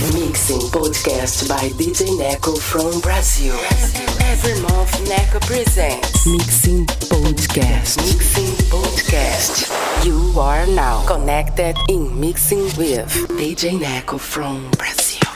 Mixing podcast by DJ Neco from Brazil. Every month, Neco presents Mixing Podcast. Mixing Podcast. You are now connected in Mixing with DJ Neco from Brazil.